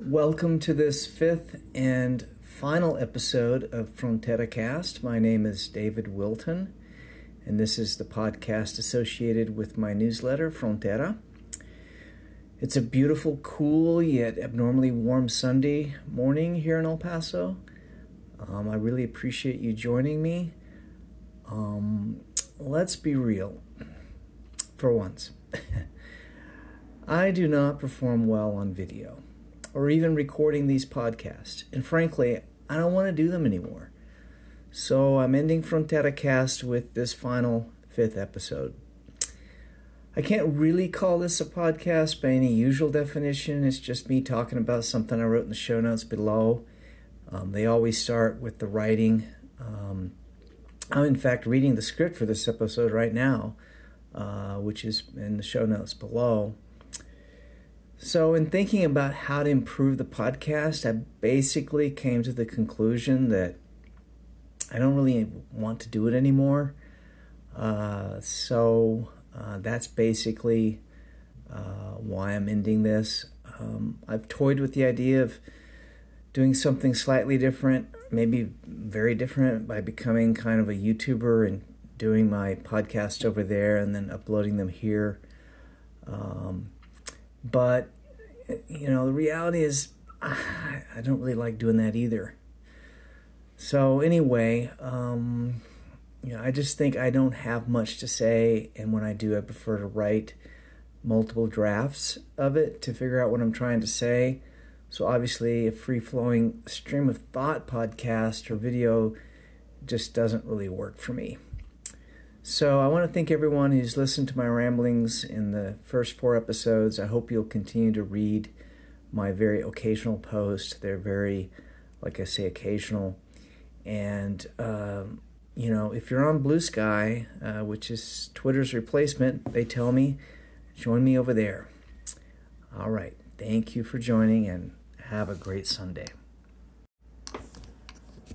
Welcome to this fifth and final episode of Frontera Cast. My name is David Wilton, and this is the podcast associated with my newsletter, Frontera. It's a beautiful, cool, yet abnormally warm Sunday morning here in El Paso. Um, I really appreciate you joining me. Um, let's be real for once. I do not perform well on video or even recording these podcasts. And frankly, I don't want to do them anymore. So I'm ending Frontera Cast with this final fifth episode. I can't really call this a podcast by any usual definition. It's just me talking about something I wrote in the show notes below. Um, they always start with the writing. Um, I'm, in fact, reading the script for this episode right now, uh, which is in the show notes below. So, in thinking about how to improve the podcast, I basically came to the conclusion that I don't really want to do it anymore. Uh, so, uh, that's basically uh, why I'm ending this. Um, I've toyed with the idea of doing something slightly different, maybe very different, by becoming kind of a YouTuber and doing my podcast over there and then uploading them here. Um, but, you know, the reality is, I don't really like doing that either. So, anyway, um, you know, I just think I don't have much to say, and when I do, I prefer to write multiple drafts of it to figure out what I'm trying to say. So, obviously, a free flowing stream of thought podcast or video just doesn't really work for me. So, I want to thank everyone who's listened to my ramblings in the first four episodes. I hope you'll continue to read my very occasional posts. They're very, like I say, occasional. And, um, you know, if you're on Blue Sky, uh, which is Twitter's replacement, they tell me, join me over there. All right. Thank you for joining and have a great Sunday.